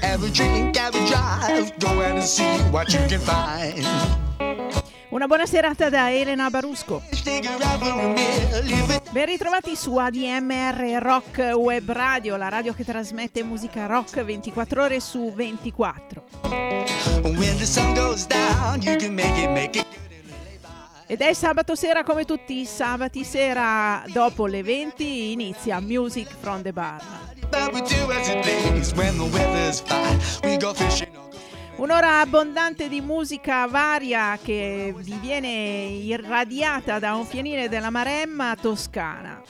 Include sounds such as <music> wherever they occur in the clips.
Have a drink, a drive, go and see what you can find. Una buona serata da Elena Barusco. Ben ritrovati su ADMR Rock Web Radio, la radio che trasmette musica rock 24 ore su 24. Ed è sabato sera come tutti i sabati sera dopo le 20 inizia Music from the Bar. Un'ora abbondante di musica varia che vi viene irradiata da un fienile della Maremma toscana.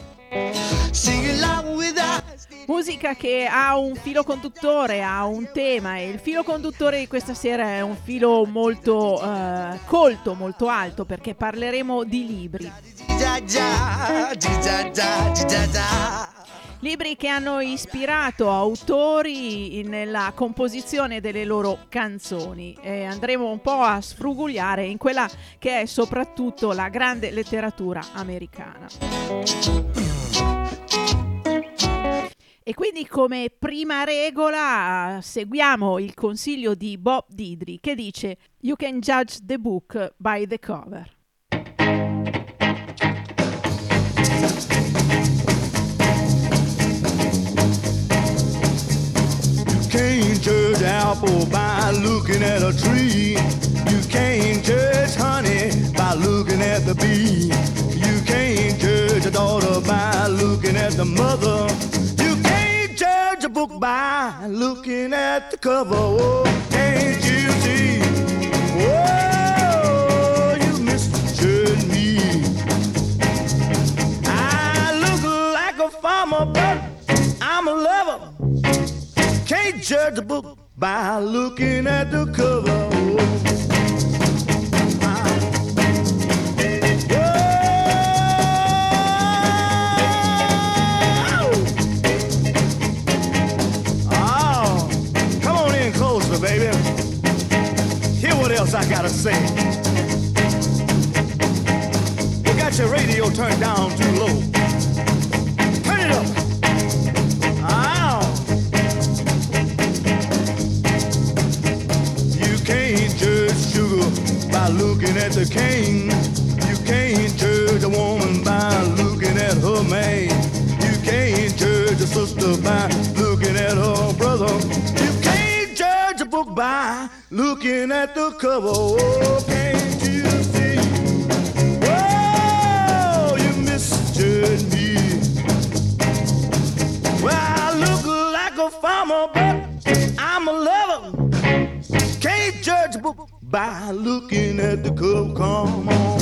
Musica che ha un filo conduttore, ha un tema e il filo conduttore di questa sera è un filo molto uh, colto, molto alto perché parleremo di libri. Libri che hanno ispirato autori nella composizione delle loro canzoni e andremo un po' a sfrugugliare in quella che è soprattutto la grande letteratura americana. E quindi come prima regola seguiamo il consiglio di Bob Didri che dice You can judge the book by the cover. Apple by looking at a tree. You can't judge honey by looking at the bee. You can't judge a daughter by looking at the mother. You can't judge a book by looking at the cover. Oh, can't you see? Oh, you misjudged me. I look like a farmer, but I'm a lover. Can't judge a book by looking at the cover. Oh, come on in closer, baby. Hear what else I gotta say. You got your radio turned down too low. By looking at the king. You can't judge a woman by looking at her man. You can't judge a sister by looking at her brother. You can't judge a book by looking at the cover. Oh, can't you see? Oh, you misjudged me. Well, by looking at the cover. Come on.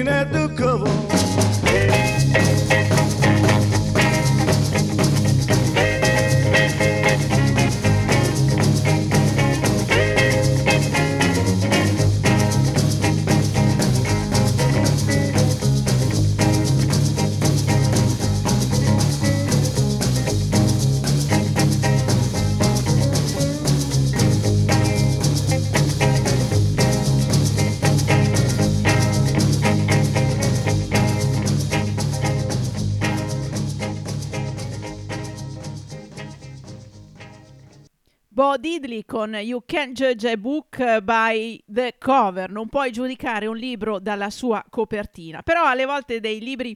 Bo Diddley con You Can't Judge a Book by the Cover, non puoi giudicare un libro dalla sua copertina, però alle volte dei libri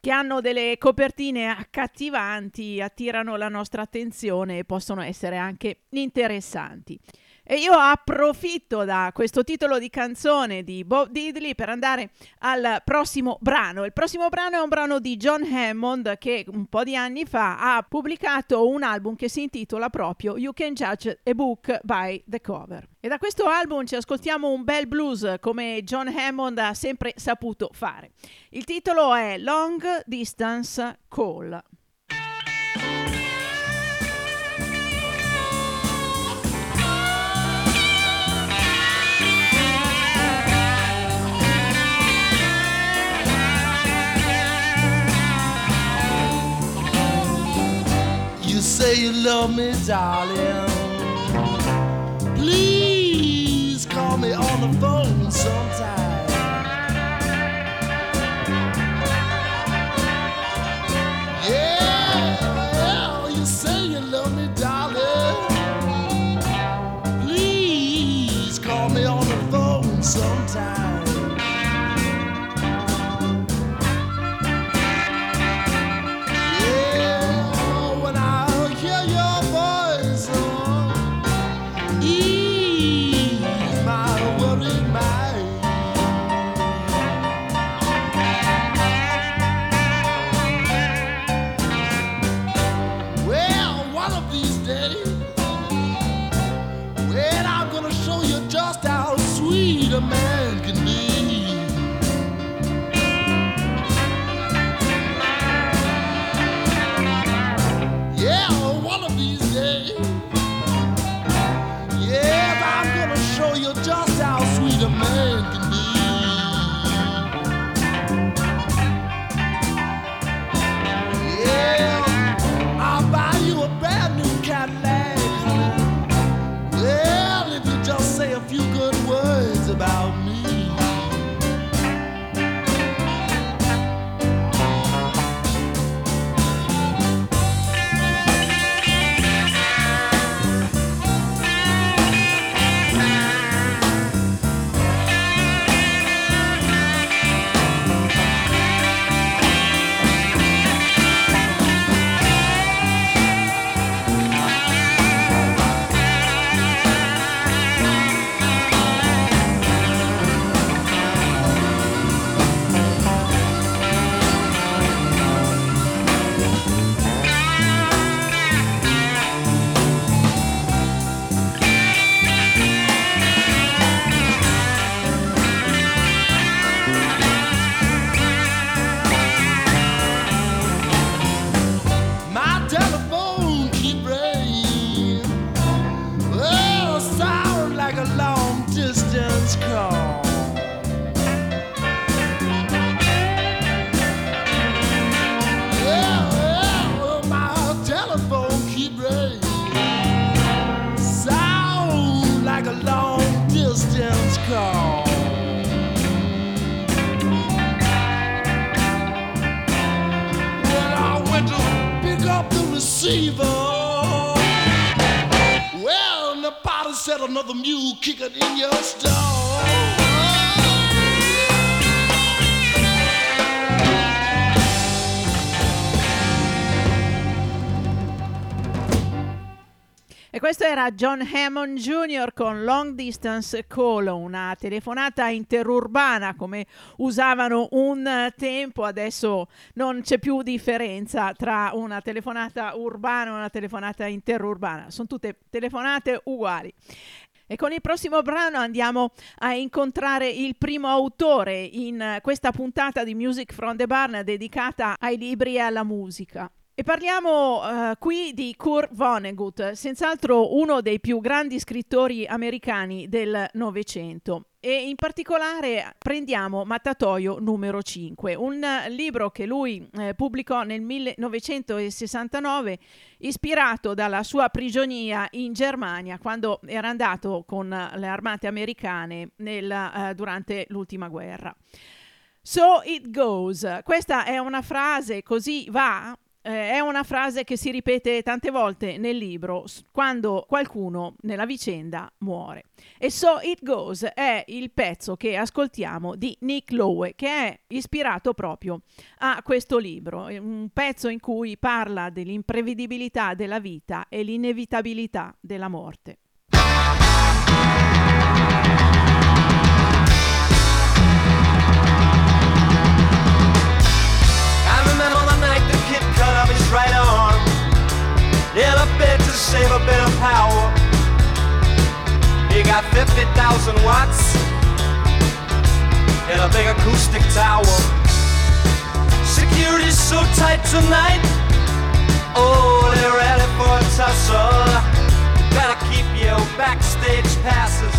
che hanno delle copertine accattivanti attirano la nostra attenzione e possono essere anche interessanti. E io approfitto da questo titolo di canzone di Bob Diddley per andare al prossimo brano. Il prossimo brano è un brano di John Hammond che un po' di anni fa ha pubblicato un album che si intitola proprio You Can Judge a Book by the Cover. E da questo album ci ascoltiamo un bel blues come John Hammond ha sempre saputo fare. Il titolo è Long Distance Call. Say you love me, darling. Please call me on the phone sometime. John Hammond Jr. con Long Distance Call, una telefonata interurbana come usavano un tempo, adesso non c'è più differenza tra una telefonata urbana e una telefonata interurbana, sono tutte telefonate uguali. E con il prossimo brano andiamo a incontrare il primo autore in questa puntata di Music from the Barn dedicata ai libri e alla musica. E parliamo uh, qui di Kurt Vonnegut, senz'altro uno dei più grandi scrittori americani del Novecento. E in particolare prendiamo Mattatoio numero 5, un libro che lui eh, pubblicò nel 1969, ispirato dalla sua prigionia in Germania quando era andato con le armate americane nel, uh, durante l'ultima guerra. So it goes. Questa è una frase così va eh, è una frase che si ripete tante volte nel libro quando qualcuno nella vicenda muore. E So It Goes è il pezzo che ascoltiamo di Nick Lowe, che è ispirato proprio a questo libro, un pezzo in cui parla dell'imprevedibilità della vita e l'inevitabilità della morte. right arm. Did a bit to save a bit of power. He got 50,000 watts in a big acoustic tower. Security's so tight tonight. Oh, they're ready for a tussle. Gotta keep your backstage passes.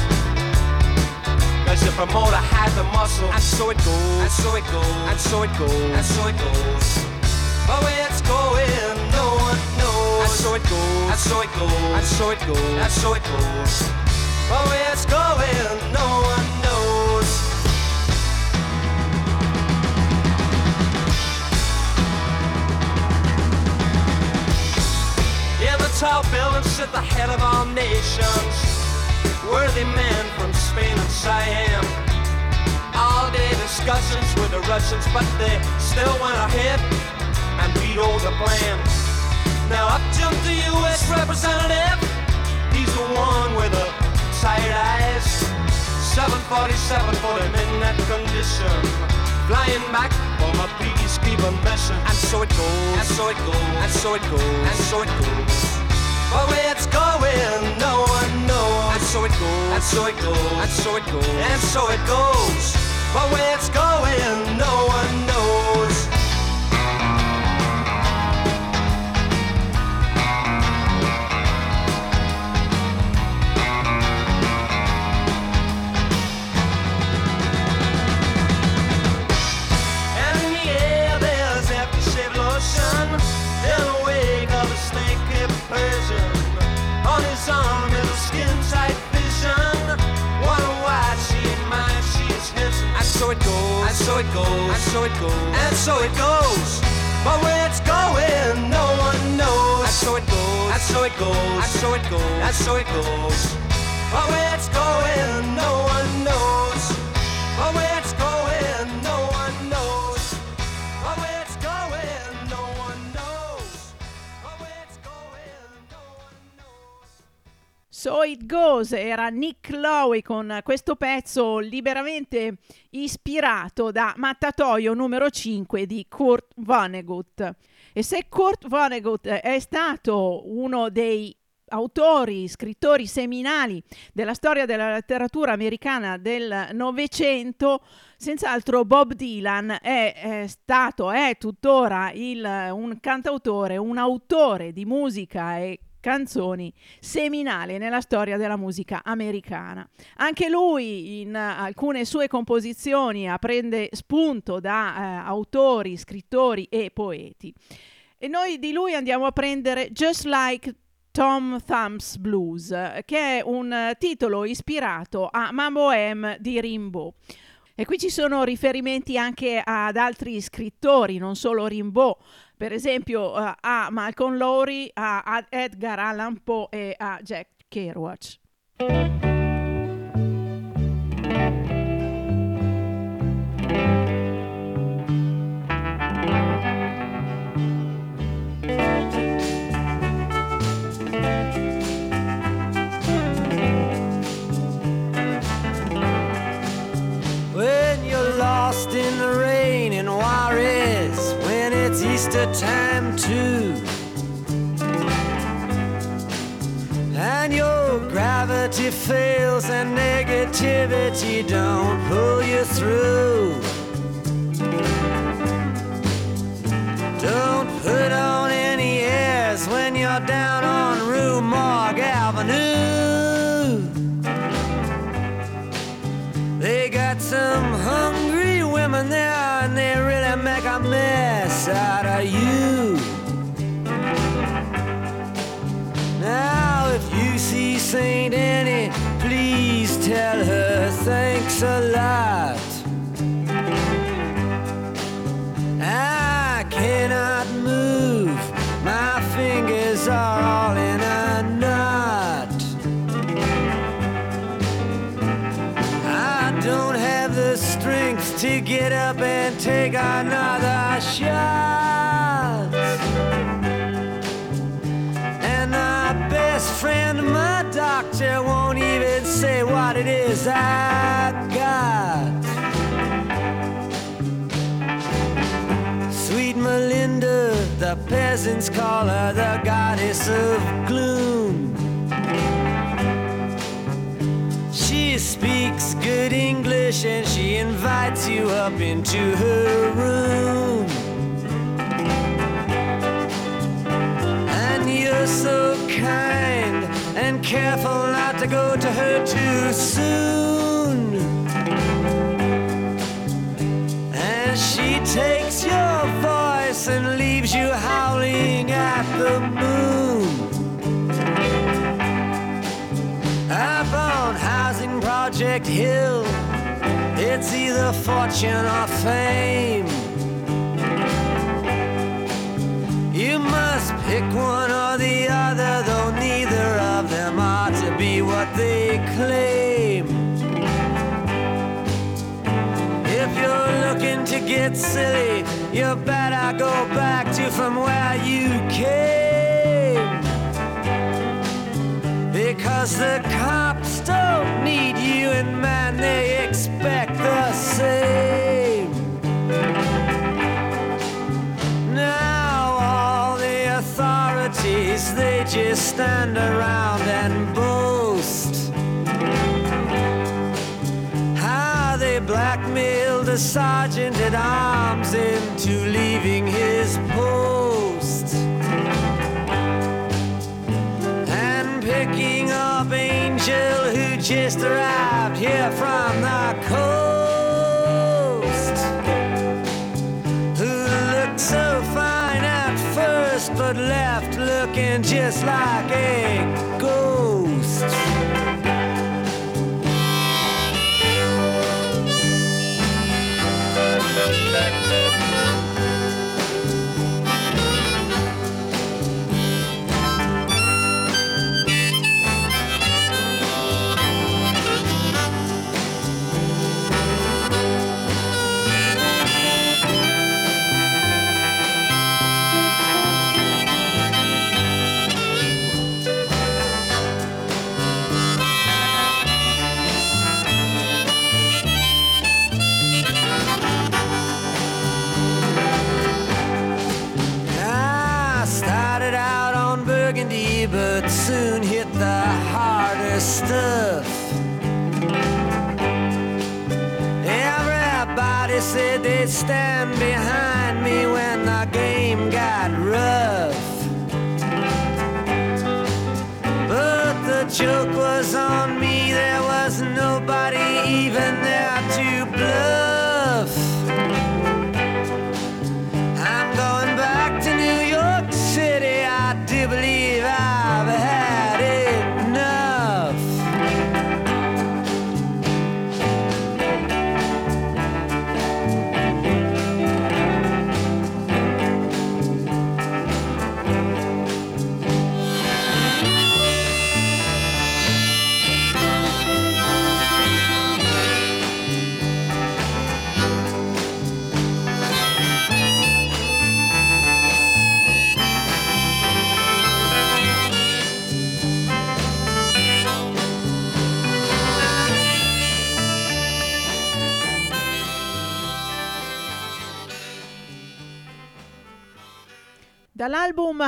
Cause the promoter has the muscle. And so it goes. And so it goes. And so it goes. And so it goes. But where it's going, no one knows. And so it goes. And so it goes. And so it goes. And so it goes. But where it's going, no one knows. In the tall buildings sit the head of all nations. Worthy men from Spain and Siam. All day discussions with the Russians, but they still went ahead and vetoed the plan. Now up jumped the U.S. representative. He's the one with the tight eyes. 747 put him in that condition. Flying back from a peacekeeping mission. And so it goes. And so it goes. And so it goes. And so it goes. But where it's going, no one knows. And so it goes. And so it goes. And so it goes. And so it goes. But where it's going, no one knows. It goes, and so it goes, and so it goes, and so it goes. But where it's going, no one knows. And so it goes, and so it goes, and so it goes, and so it goes. But where it's going, no one knows So It Goes era Nick Lowe con questo pezzo liberamente ispirato da Mattatoio numero 5 di Kurt Vonnegut. E se Kurt Vonnegut è stato uno dei autori, scrittori seminali della storia della letteratura americana del Novecento, senz'altro Bob Dylan è, è stato, è tuttora il, un cantautore, un autore di musica e canzoni seminali nella storia della musica americana. Anche lui in alcune sue composizioni prende spunto da eh, autori, scrittori e poeti. E noi di lui andiamo a prendere Just Like Tom Thumb's Blues, che è un eh, titolo ispirato a Mambo M di Rimbaud. E qui ci sono riferimenti anche ad altri scrittori, non solo Rimbaud, per esempio uh, a Malcolm Lowry, a, Edgar Allan Poe e a Jack Kerouac. It's Easter time too. And your gravity fails and negativity don't pull you through. Don't put on any airs when you're down on Rue Morgue Avenue. They got some hungry there, and they really make a mess out of you. Now, if you see Saint Annie, please tell her thanks a lot. Take another shot. And my best friend, my doctor, won't even say what it is I got. Sweet Melinda, the peasants call her the goddess of gloom. Speaks good English and she invites you up into her room. And you're so kind and careful not to go to her too soon. And she takes your voice and leaves Project Hill, it's either fortune or fame. You must pick one or the other, though neither of them ought to be what they claim. If you're looking to get silly, you better go back to from where you came. Because the cops don't need you, and man, they expect the same. Now all the authorities, they just stand around and boast. How they blackmailed a sergeant at arms into leaving his post. Angel who just arrived here from the coast. Who looked so fine at first but left looking just like a ghost.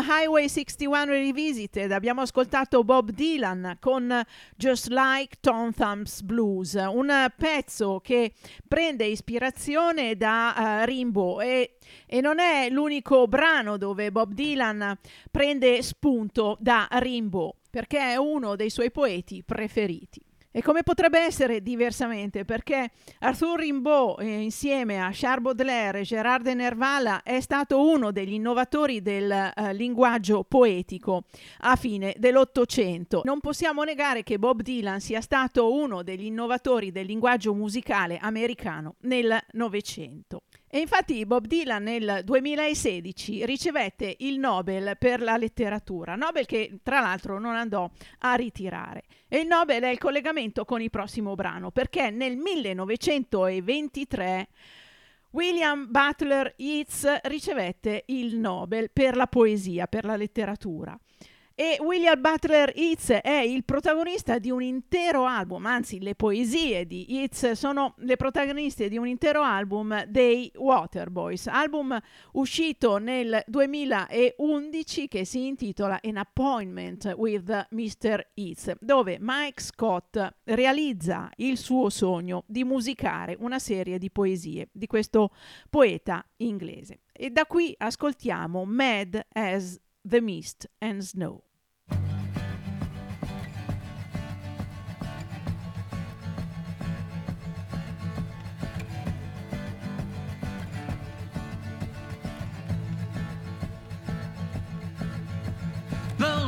Highway 61 Revisited abbiamo ascoltato Bob Dylan con Just Like Tom Thumb's Blues, un pezzo che prende ispirazione da uh, Rimbaud e, e non è l'unico brano dove Bob Dylan prende spunto da Rimbaud perché è uno dei suoi poeti preferiti. E come potrebbe essere diversamente? Perché Arthur Rimbaud, eh, insieme a Charles Baudelaire e Gérard de Nerval, è stato uno degli innovatori del eh, linguaggio poetico a fine dell'Ottocento. Non possiamo negare che Bob Dylan sia stato uno degli innovatori del linguaggio musicale americano nel Novecento. E infatti Bob Dylan nel 2016 ricevette il Nobel per la letteratura, Nobel che tra l'altro non andò a ritirare. E il Nobel è il collegamento con il prossimo brano, perché nel 1923 William Butler Yeats ricevette il Nobel per la poesia, per la letteratura. E William Butler Yeats è il protagonista di un intero album, anzi le poesie di Yeats sono le protagoniste di un intero album dei Waterboys, album uscito nel 2011 che si intitola An Appointment with Mr. Yeats, dove Mike Scott realizza il suo sogno di musicare una serie di poesie di questo poeta inglese. E da qui ascoltiamo Mad as the Mist and Snow.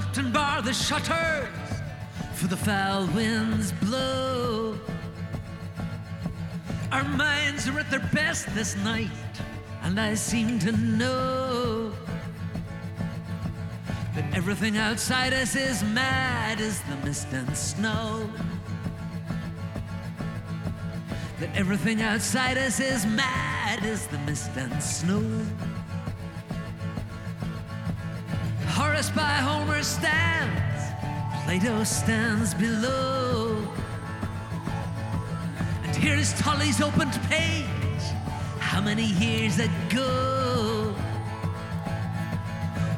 Bolt and bar the shutters, for the foul winds blow. Our minds are at their best this night, and I seem to know that everything outside us is mad as the mist and snow. That everything outside us is mad as the mist and snow. Horace by Homer stands, Plato stands below. And here is Tully's opened page. How many years ago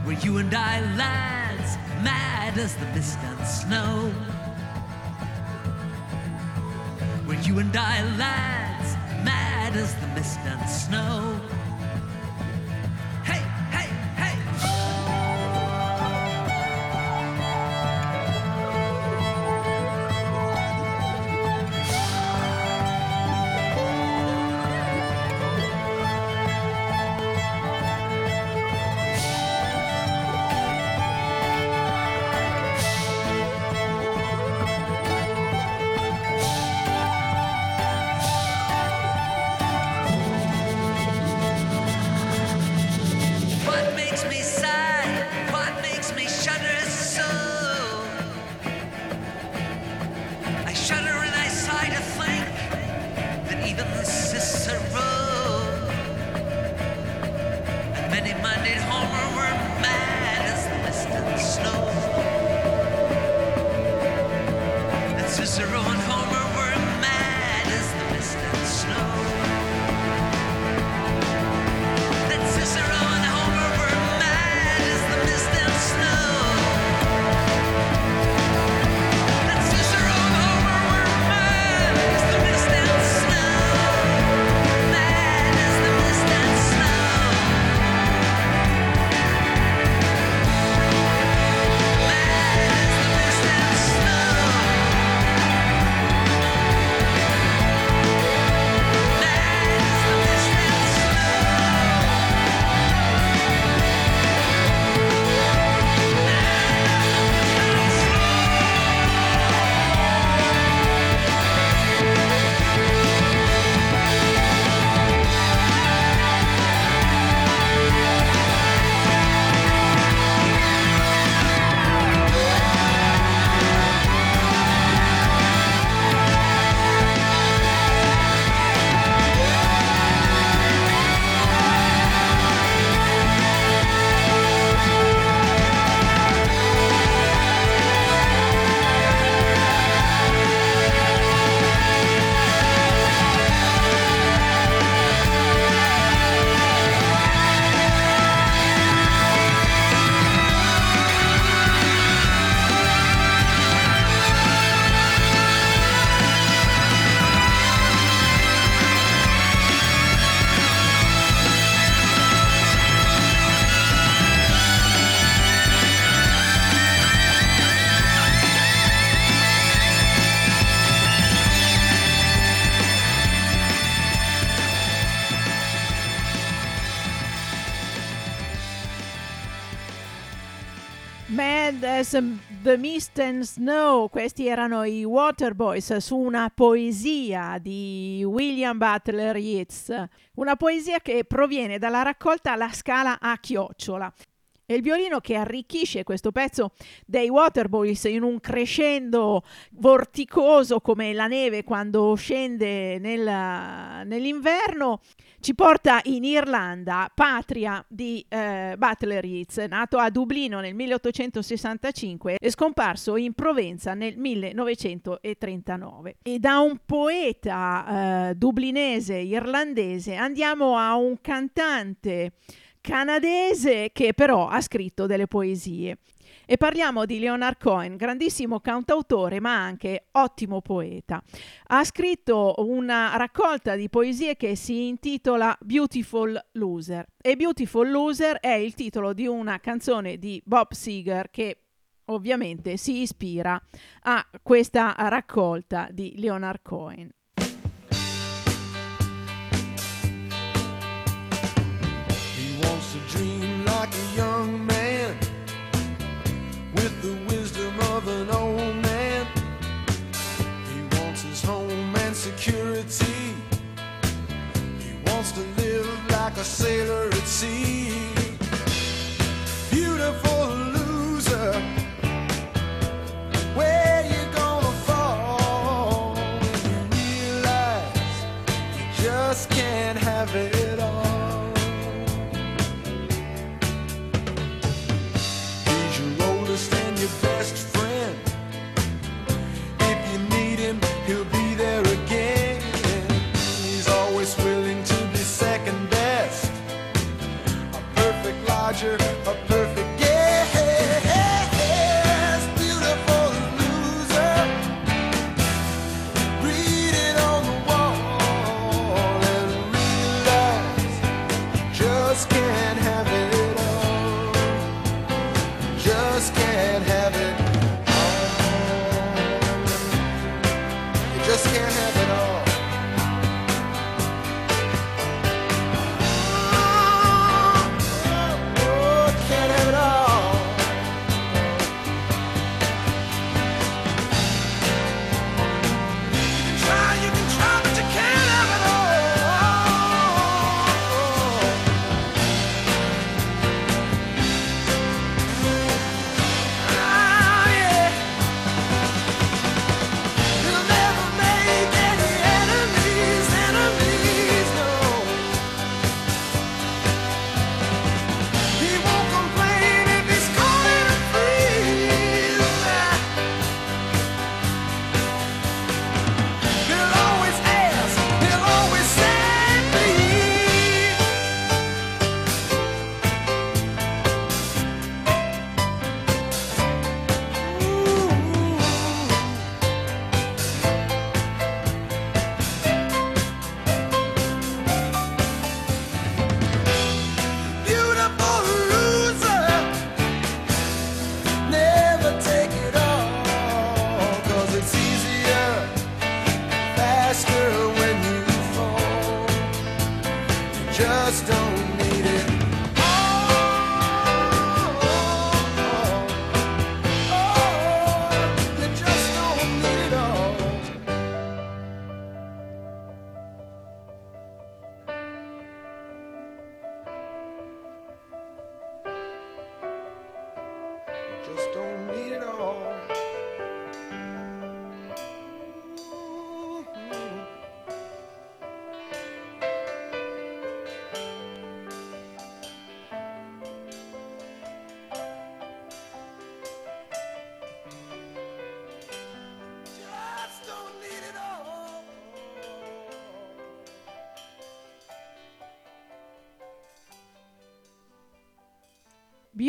were you and I lads mad as the mist and snow? Were you and I lads mad as the mist and snow? Mad as the Mist and Snow, questi erano i Waterboys su una poesia di William Butler Yeats, una poesia che proviene dalla raccolta La scala a chiocciola. E il violino che arricchisce questo pezzo dei Waterboys in un crescendo vorticoso come la neve quando scende nel- nell'inverno ci porta in Irlanda, patria di eh, Butler Yeats, nato a Dublino nel 1865 e scomparso in Provenza nel 1939. E da un poeta eh, dublinese irlandese andiamo a un cantante canadese che però ha scritto delle poesie. E parliamo di Leonard Cohen, grandissimo cantautore ma anche ottimo poeta. Ha scritto una raccolta di poesie che si intitola Beautiful Loser e Beautiful Loser è il titolo di una canzone di Bob Seger che ovviamente si ispira a questa raccolta di Leonard Cohen. Young man with the wisdom of an old man. He wants his home and security. He wants to live like a sailor at sea.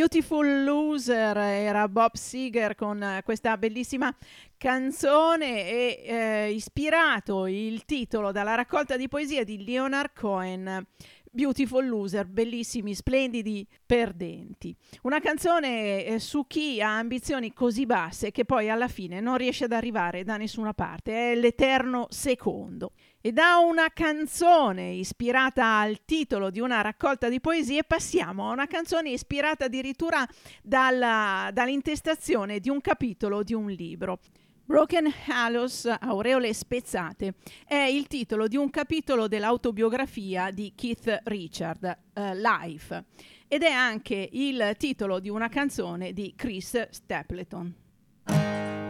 Beautiful Loser era Bob Seger con eh, questa bellissima canzone e eh, ispirato il titolo dalla raccolta di poesie di Leonard Cohen. Beautiful Loser, bellissimi, splendidi perdenti. Una canzone eh, su chi ha ambizioni così basse che poi alla fine non riesce ad arrivare da nessuna parte, è l'eterno secondo. E da una canzone ispirata al titolo di una raccolta di poesie passiamo a una canzone ispirata addirittura dalla- dall'intestazione di un capitolo di un libro. Broken Halos, Aureole spezzate, è il titolo di un capitolo dell'autobiografia di Keith Richard, eh, Life, ed è anche il titolo di una canzone di Chris Stapleton.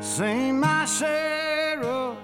Sing my share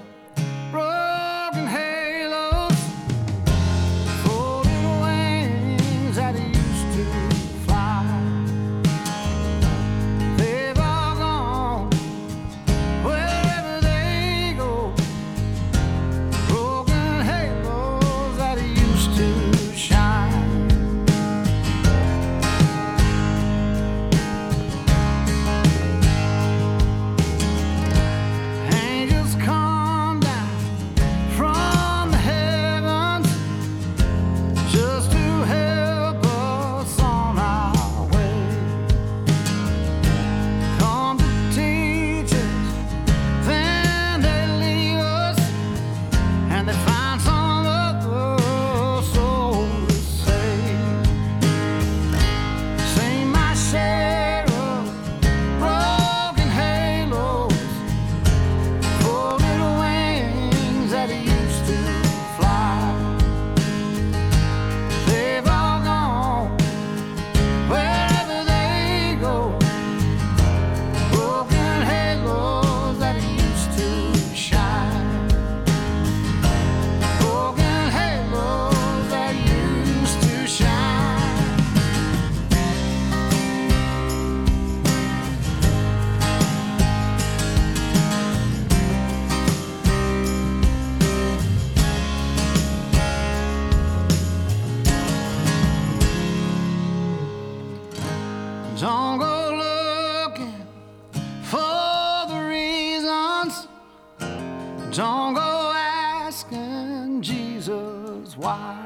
와.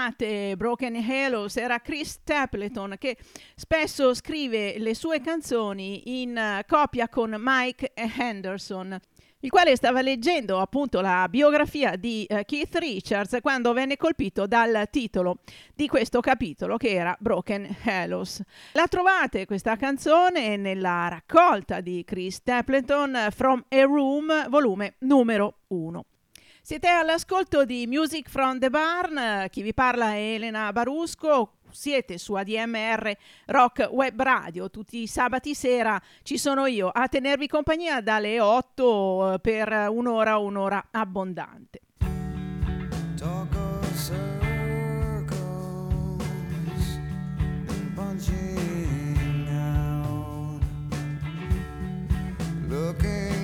Spezzate, Broken Halos, era Chris Stapleton che spesso scrive le sue canzoni in eh, coppia con Mike Henderson il quale stava leggendo appunto la biografia di eh, Keith Richards quando venne colpito dal titolo di questo capitolo che era Broken Halos. La trovate questa canzone nella raccolta di Chris Stapleton eh, From a Room, volume numero 1. Siete all'ascolto di Music from the Barn, chi vi parla è Elena Barusco, siete su ADMR Rock Web Radio, tutti i sabati sera ci sono io a tenervi compagnia dalle 8 eh, per un'ora, un'ora abbondante. Looking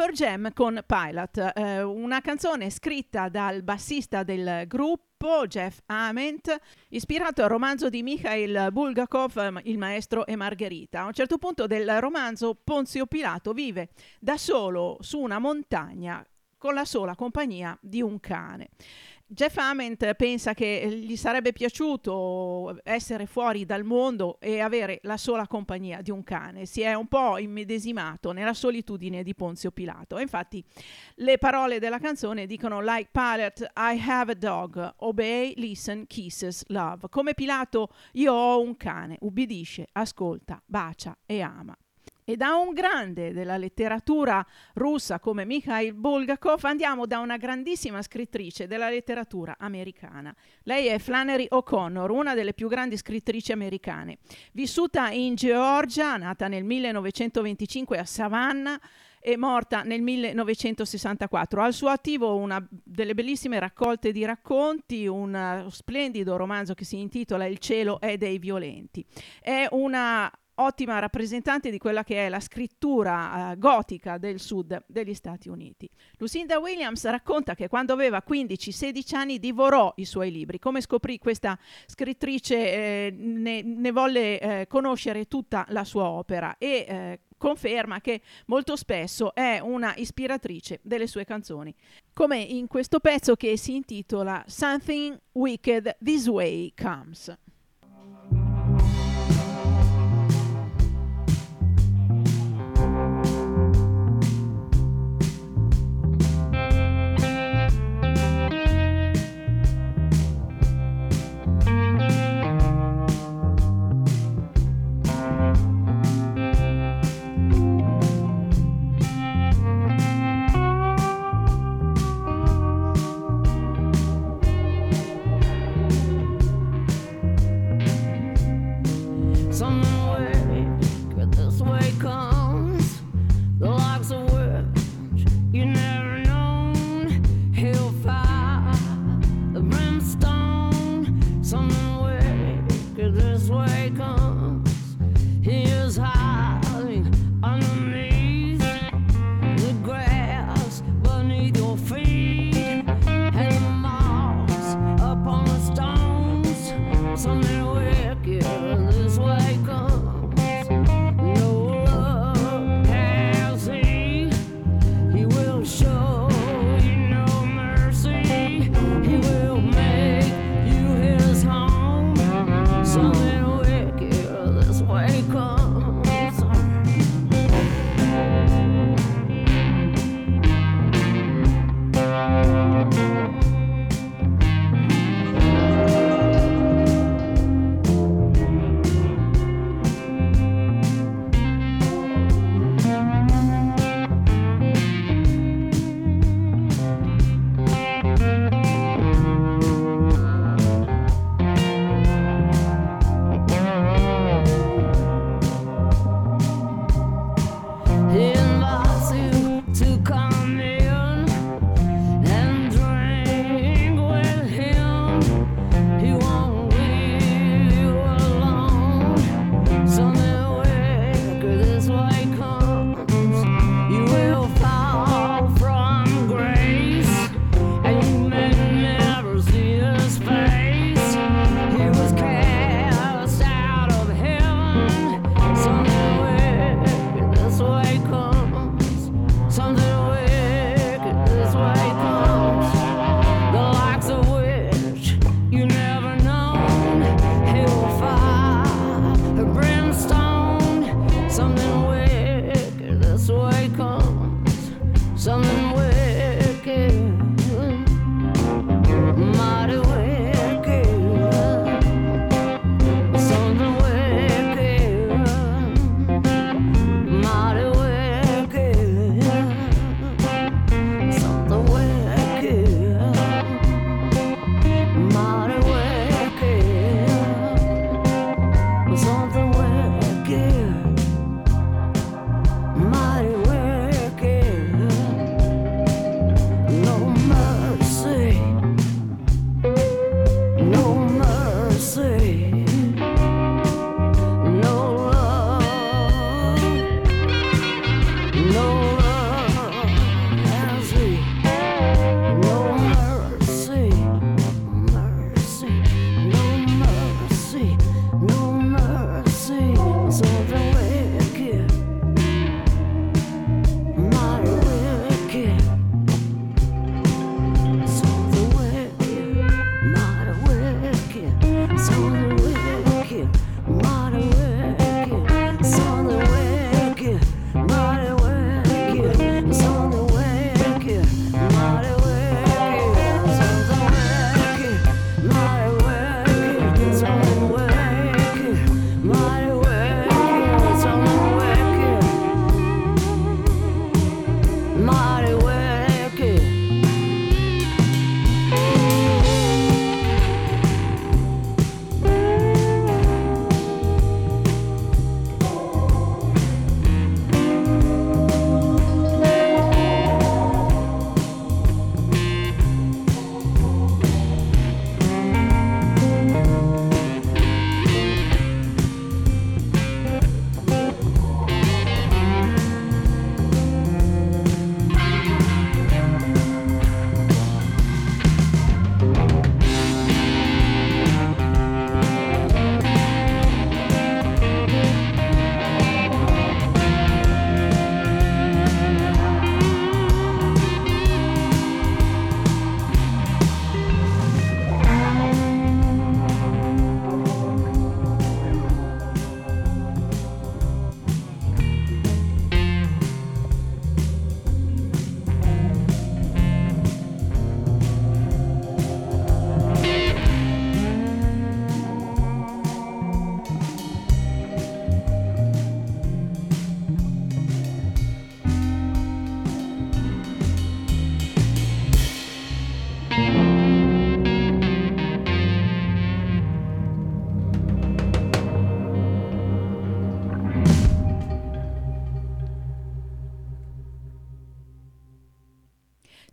Pearl Jam con Pilot, eh, una canzone scritta dal bassista del gruppo Jeff Ament, ispirato al romanzo di Mikhail Bulgakov, eh, Il maestro e Margherita. A un certo punto del romanzo Ponzio Pilato vive da solo su una montagna con la sola compagnia di un cane. Jeff Ament pensa che gli sarebbe piaciuto essere fuori dal mondo e avere la sola compagnia di un cane. Si è un po' immedesimato nella solitudine di Ponzio Pilato. Infatti le parole della canzone dicono Like Pilate, I have a dog, obey, listen, kisses, love. Come Pilato io ho un cane, ubbidisce, ascolta, bacia e ama. E da un grande della letteratura russa come Mikhail Bulgakov andiamo da una grandissima scrittrice della letteratura americana. Lei è Flannery O'Connor, una delle più grandi scrittrici americane. Vissuta in Georgia, nata nel 1925 a Savannah, e morta nel 1964. Ha al suo attivo una delle bellissime raccolte di racconti, un splendido romanzo che si intitola Il cielo è dei violenti. È una ottima rappresentante di quella che è la scrittura eh, gotica del sud degli Stati Uniti. Lucinda Williams racconta che quando aveva 15-16 anni divorò i suoi libri. Come scoprì questa scrittrice eh, ne, ne volle eh, conoscere tutta la sua opera e eh, conferma che molto spesso è una ispiratrice delle sue canzoni, come in questo pezzo che si intitola Something Wicked This Way Comes.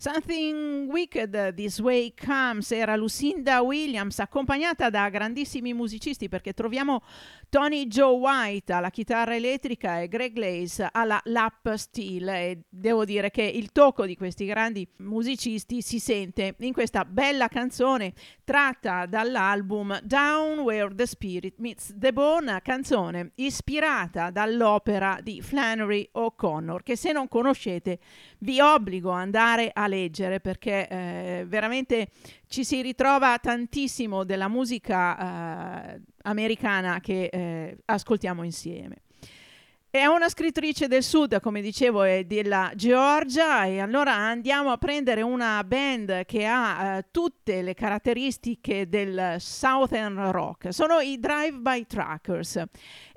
Something Wicked This Way Comes era Lucinda Williams accompagnata da grandissimi musicisti perché troviamo Tony Joe White alla chitarra elettrica e Greg Lace alla lap steel. E devo dire che il tocco di questi grandi musicisti si sente in questa bella canzone tratta dall'album Down Where the Spirit Meets the Bone, canzone ispirata dall'opera di Flannery O'Connor che se non conoscete vi obbligo a andare a leggere perché eh, veramente ci si ritrova tantissimo della musica eh, americana che eh, ascoltiamo insieme. È una scrittrice del sud, come dicevo, è della Georgia e allora andiamo a prendere una band che ha eh, tutte le caratteristiche del Southern Rock. Sono i Drive By Truckers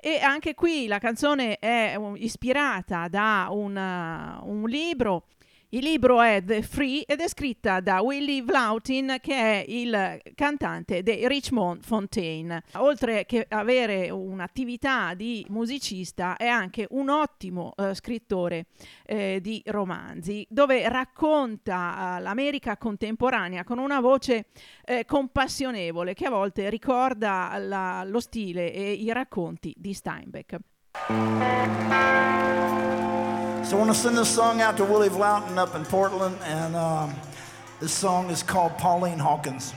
e anche qui la canzone è um, ispirata da una- un libro il libro è The Free ed è scritta da Willie Vlautin che è il cantante dei Richmond Fontaine. Oltre che avere un'attività di musicista è anche un ottimo eh, scrittore eh, di romanzi dove racconta eh, l'America contemporanea con una voce eh, compassionevole che a volte ricorda la- lo stile e i racconti di Steinbeck. So I want to send this song out to Willie Vlautin up in Portland, and um, this song is called Pauline Hawkins.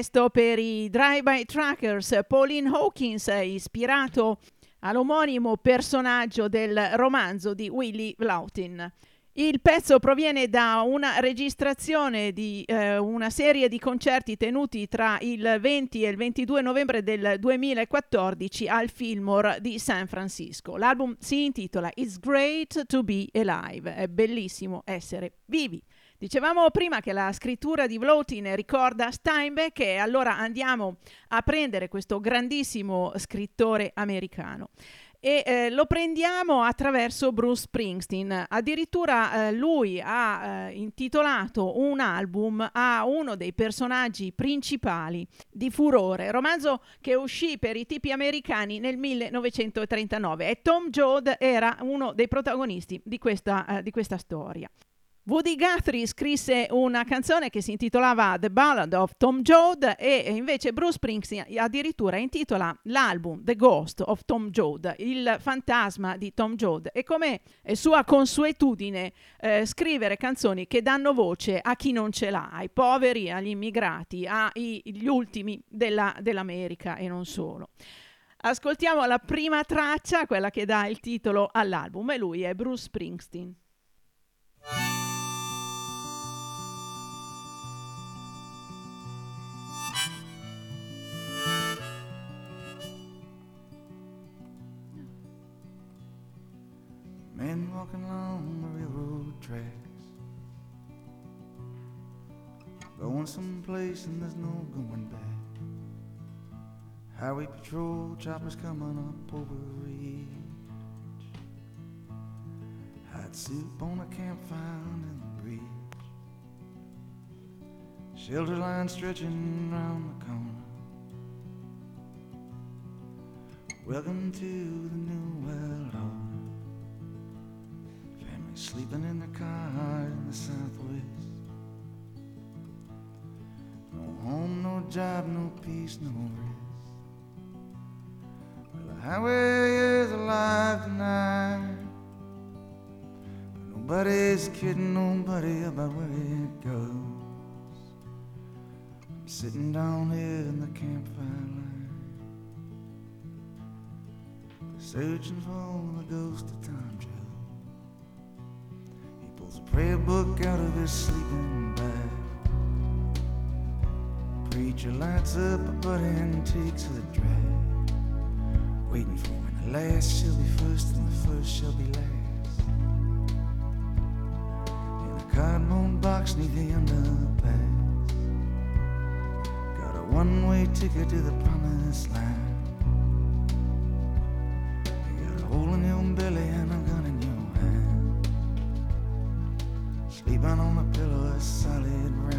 Questo per i Drive-By Trackers, Pauline Hawkins, ispirato all'omonimo personaggio del romanzo di Willie Vlautin. Il pezzo proviene da una registrazione di eh, una serie di concerti tenuti tra il 20 e il 22 novembre del 2014 al Fillmore di San Francisco. L'album si intitola It's Great to Be Alive, è bellissimo essere vivi. Dicevamo prima che la scrittura di Vlotin ricorda Steinbeck e allora andiamo a prendere questo grandissimo scrittore americano e eh, lo prendiamo attraverso Bruce Springsteen. Addirittura eh, lui ha eh, intitolato un album a uno dei personaggi principali di Furore, romanzo che uscì per i tipi americani nel 1939 e Tom Joad era uno dei protagonisti di questa, eh, di questa storia. Woody Guthrie scrisse una canzone che si intitolava The Ballad of Tom Joad e invece Bruce Springsteen addirittura intitola l'album The Ghost of Tom Joad, il fantasma di Tom Joad. E come sua consuetudine eh, scrivere canzoni che danno voce a chi non ce l'ha, ai poveri, agli immigrati, agli ultimi della, dell'America e non solo. Ascoltiamo la prima traccia, quella che dà il titolo all'album, e lui è Bruce Springsteen. Men walking along the railroad tracks, going someplace and there's no going back. Highway patrol choppers coming up over ridge. Hot soup on a campfire in the breeze. Shelter line stretching round the corner. Welcome to the new world sleeping in the car in the southwest. No home, no job, no peace, no rest. Well, the highway is alive tonight. But nobody's kidding nobody about where it goes. I'm sitting down here in the campfire line. Searching for the ghost of. He pulls a prayer book out of his sleeping bag. Preacher lights up a butt and takes a drag. Waiting for when the last shall be first and the first shall be last. In a cardboard box neath the underpass. Got a one way ticket to the promised land. You got a hole in your belly and Sleeping on a pillow of solid rock.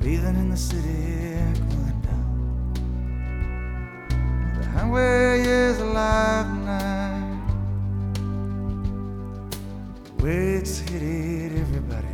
Breathing in the city aqueduct. The highway is alive tonight. Where it's headed, everybody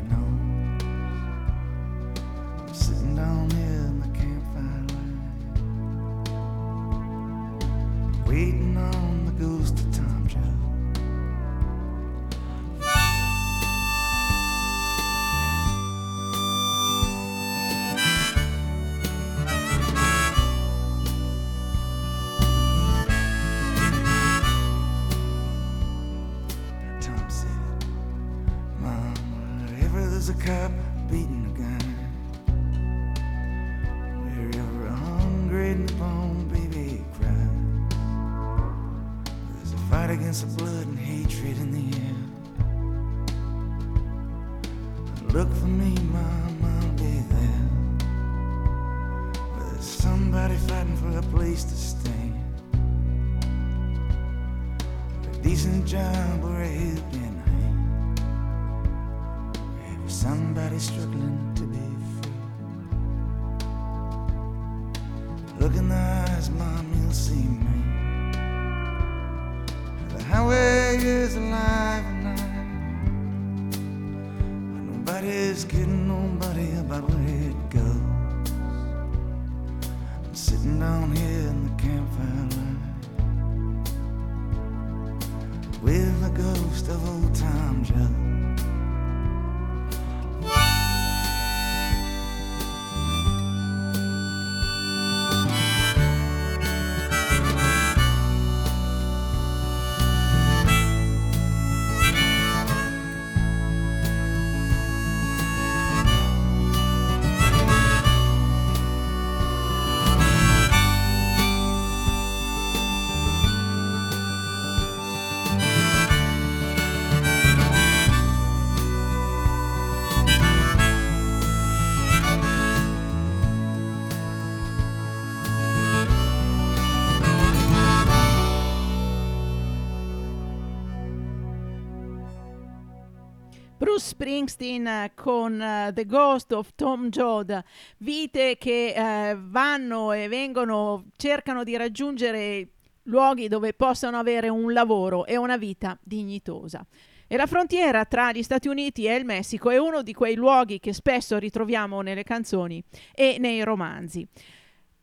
Springsteen eh, con eh, The Ghost of Tom Joad, vite che eh, vanno e vengono, cercano di raggiungere luoghi dove possano avere un lavoro e una vita dignitosa. E la frontiera tra gli Stati Uniti e il Messico è uno di quei luoghi che spesso ritroviamo nelle canzoni e nei romanzi.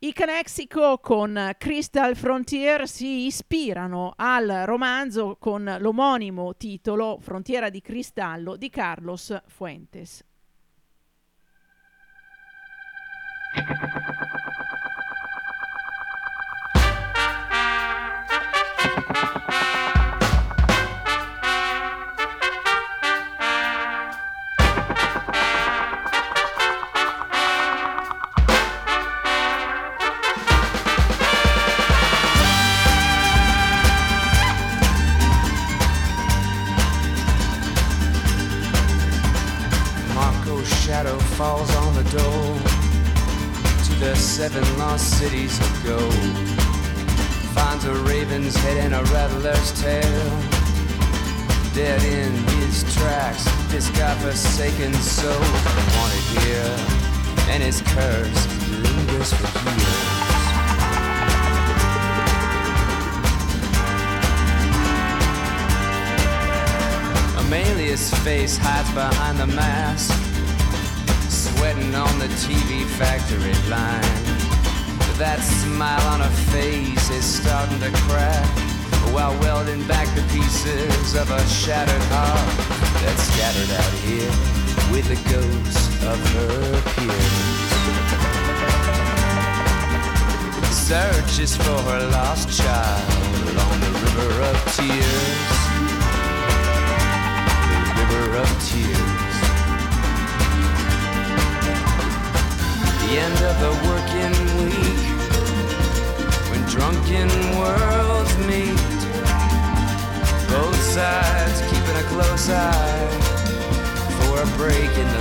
I Calexico con Crystal Frontier si ispirano al romanzo con l'omonimo titolo Frontiera di cristallo di Carlos Fuentes. Seven lost cities of gold. Finds a raven's head and a rattler's tail. Dead in his tracks, this godforsaken soul wanted here, and his curse lingers for years. Amelia's face hides behind the mask, sweating on the TV factory line. That smile on her face is starting to crack while welding back the pieces of a shattered heart that's scattered out here with the ghosts of her peers. Searches for her lost child along the river of breaking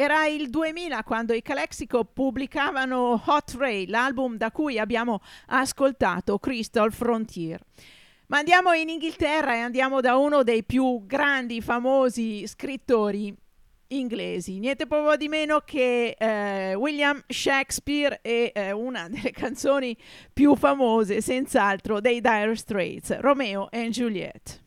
Era il 2000 quando i Calexico pubblicavano Hot Ray, l'album da cui abbiamo ascoltato Crystal Frontier. Ma andiamo in Inghilterra e andiamo da uno dei più grandi, famosi scrittori inglesi, niente proprio di meno che eh, William Shakespeare e eh, una <laughs> delle canzoni più famose, senz'altro, dei Dire Straits, Romeo and Juliet.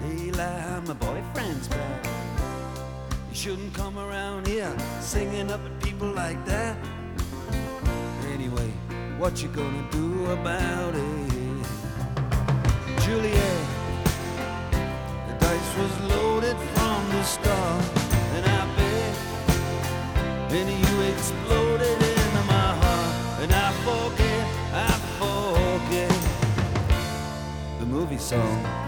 Daylight, my boyfriend's back. You shouldn't come around here singing up at people like that. Anyway, what you gonna do about it? Juliet, the dice was loaded from the start, and I bet, and you exploded into my heart, and I forget, I forget the movie song.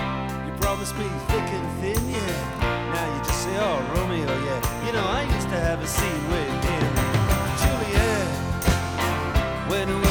Promised me thick and thin, yeah. Now you just say, oh, Romeo, yeah. You know, I used to have a scene with him. Juliet, when we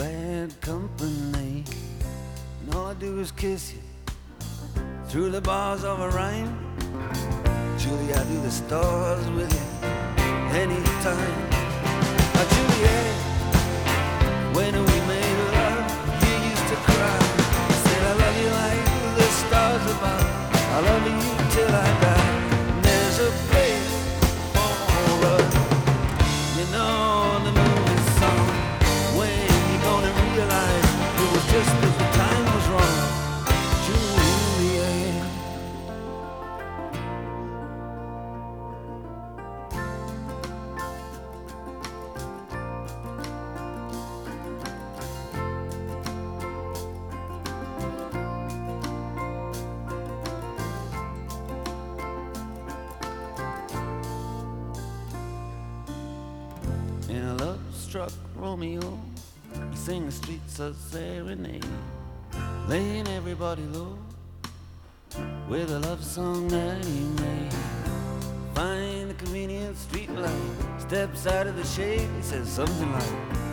bad company. And all I do is kiss you through the bars of a rhyme. Julie, I do the stars with you anytime. Now, Juliet, when we made love, you used to cry. You said, I love you like the stars above. I love you till I die. A serenade, laying everybody low with a love song that he made. Find the convenient street light, steps out of the shade, he says something like,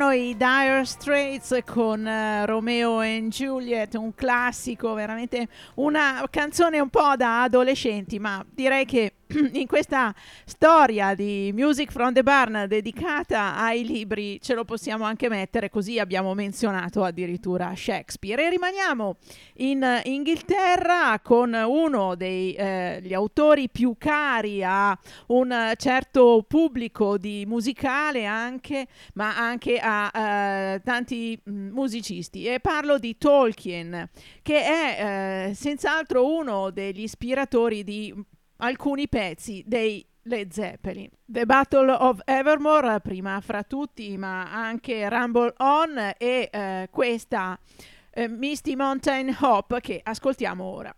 brano i Dire Straits con uh, Romeo e Juliet, un classico, veramente una canzone un po' da adolescenti, ma direi che <clears throat> in questa storia di Music from the Barn dedicata ai libri ce lo possiamo anche mettere, così abbiamo menzionato addirittura Shakespeare. E rimaniamo in Inghilterra con uno degli eh, autori più cari a un certo pubblico di musicale anche, ma anche a eh, tanti mm, musicisti. E parlo di Tolkien, che è eh, senz'altro uno degli ispiratori di alcuni pezzi dei Led Zeppelin. The Battle of Evermore, prima fra tutti, ma anche Rumble On e eh, questa eh, Misty Mountain Hop che ascoltiamo ora.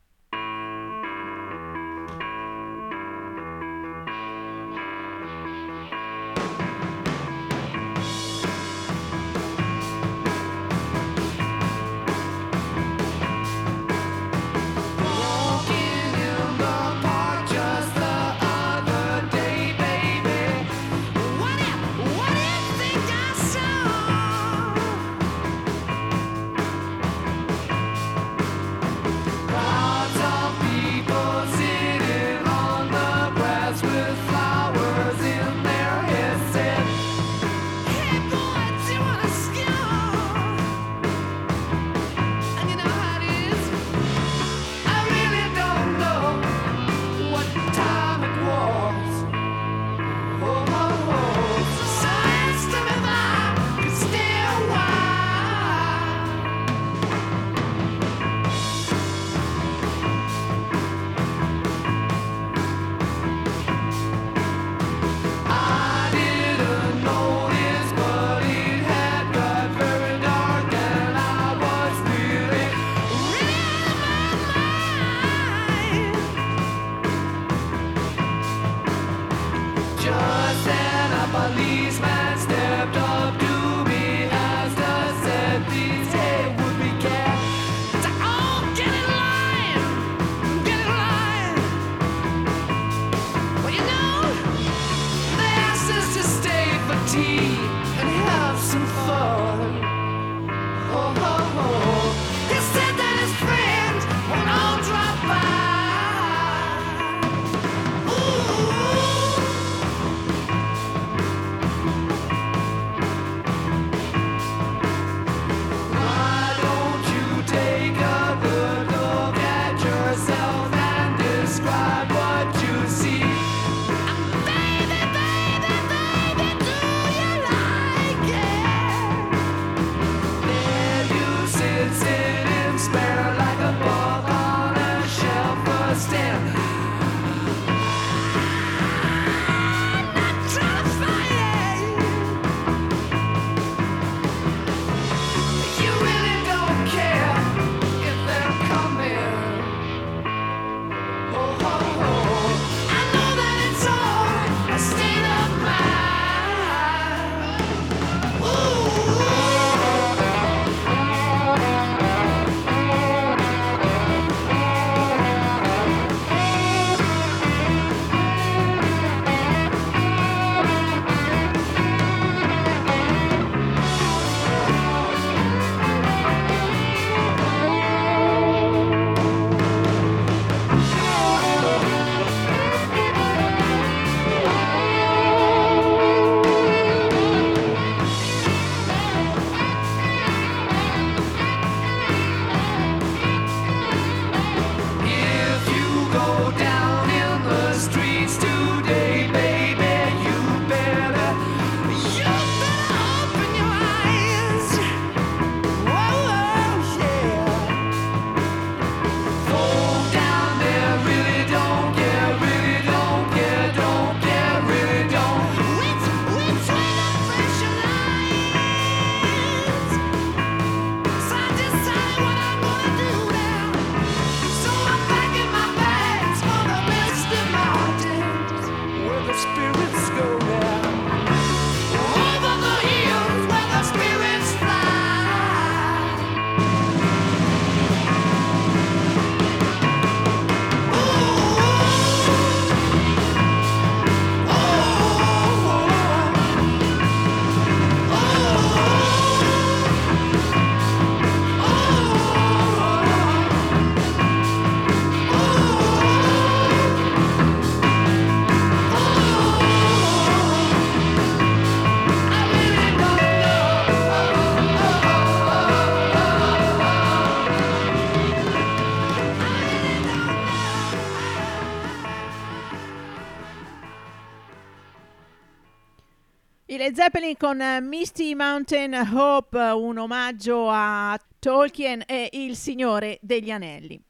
I Led Zeppelin con eh, Misty Mountain Hope, un omaggio a Tolkien e il Signore degli Anelli.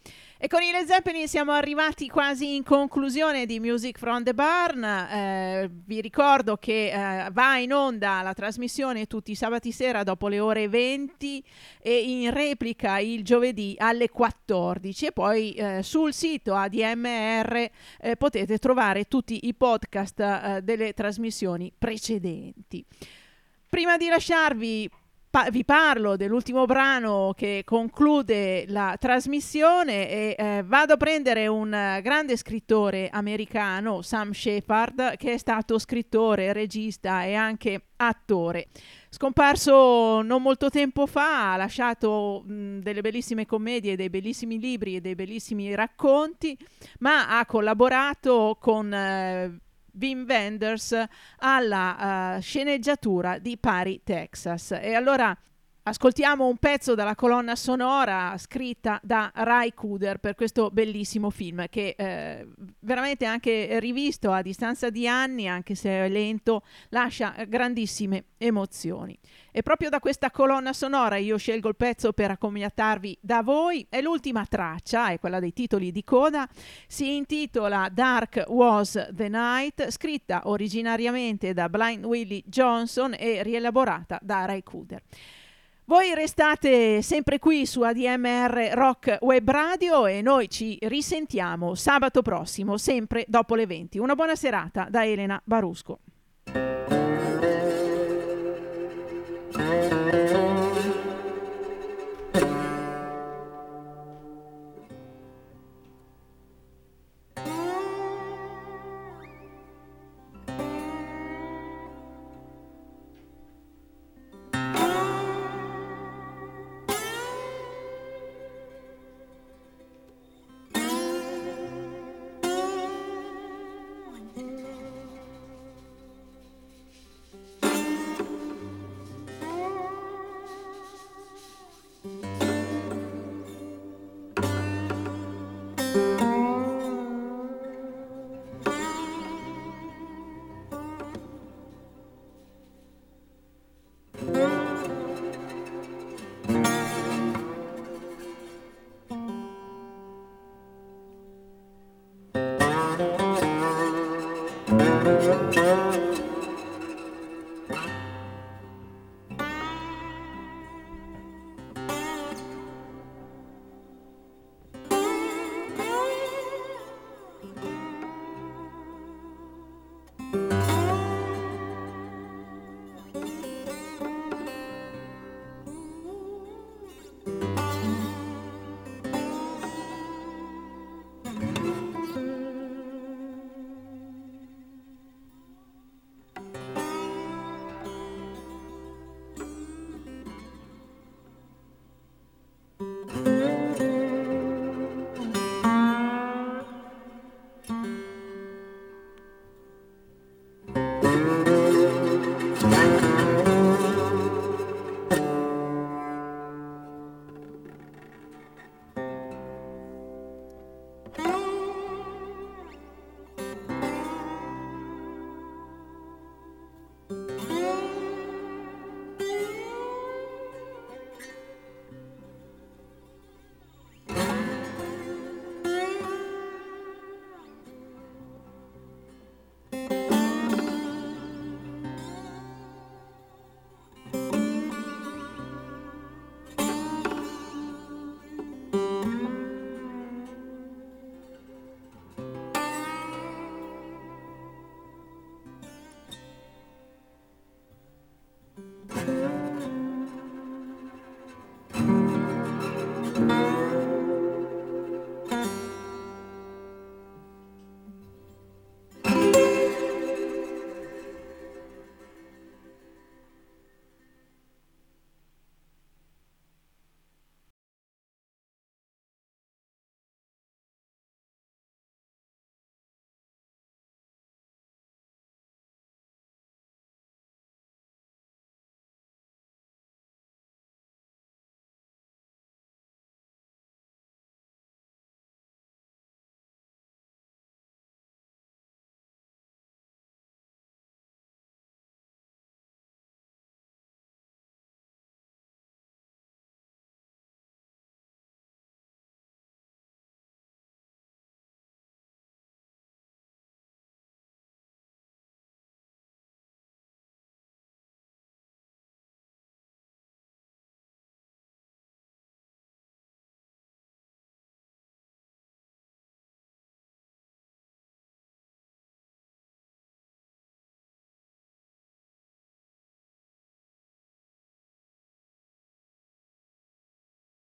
E con i Led Zeppelin siamo arrivati quasi in conclusione di Music from the Barn. Eh, vi ricordo che eh, va in onda la trasmissione tutti i sabati sera dopo le ore 20 e in replica il giovedì alle 14 e poi eh, sul sito ADMR eh, potete trovare tutti i podcast eh, delle trasmissioni precedenti. Prima di lasciarvi pa- vi parlo dell'ultimo brano che conclude la trasmissione e eh, vado a prendere un grande scrittore americano, Sam Shepard, che è stato scrittore, regista e anche attore. Scomparso non molto tempo fa, ha lasciato mh, delle bellissime commedie, dei bellissimi libri e dei bellissimi racconti, ma ha collaborato con eh, Wim Wenders alla eh, sceneggiatura di Pari, Texas. E allora ascoltiamo un pezzo dalla colonna sonora scritta da Rai Kuder per questo bellissimo film che eh, veramente anche rivisto a distanza di anni, anche se è lento, lascia grandissime emozioni. E proprio da questa colonna sonora io scelgo il pezzo per accompagnarvi da voi. È l'ultima traccia, è quella dei titoli di coda. Si intitola Dark Was the Night, scritta originariamente da Blind Willie Johnson e rielaborata da Ray Cooder. Voi restate sempre qui su ADMR Rock Web Radio e noi ci risentiamo sabato prossimo, sempre dopo le 20. Una buona serata da Elena Barusco.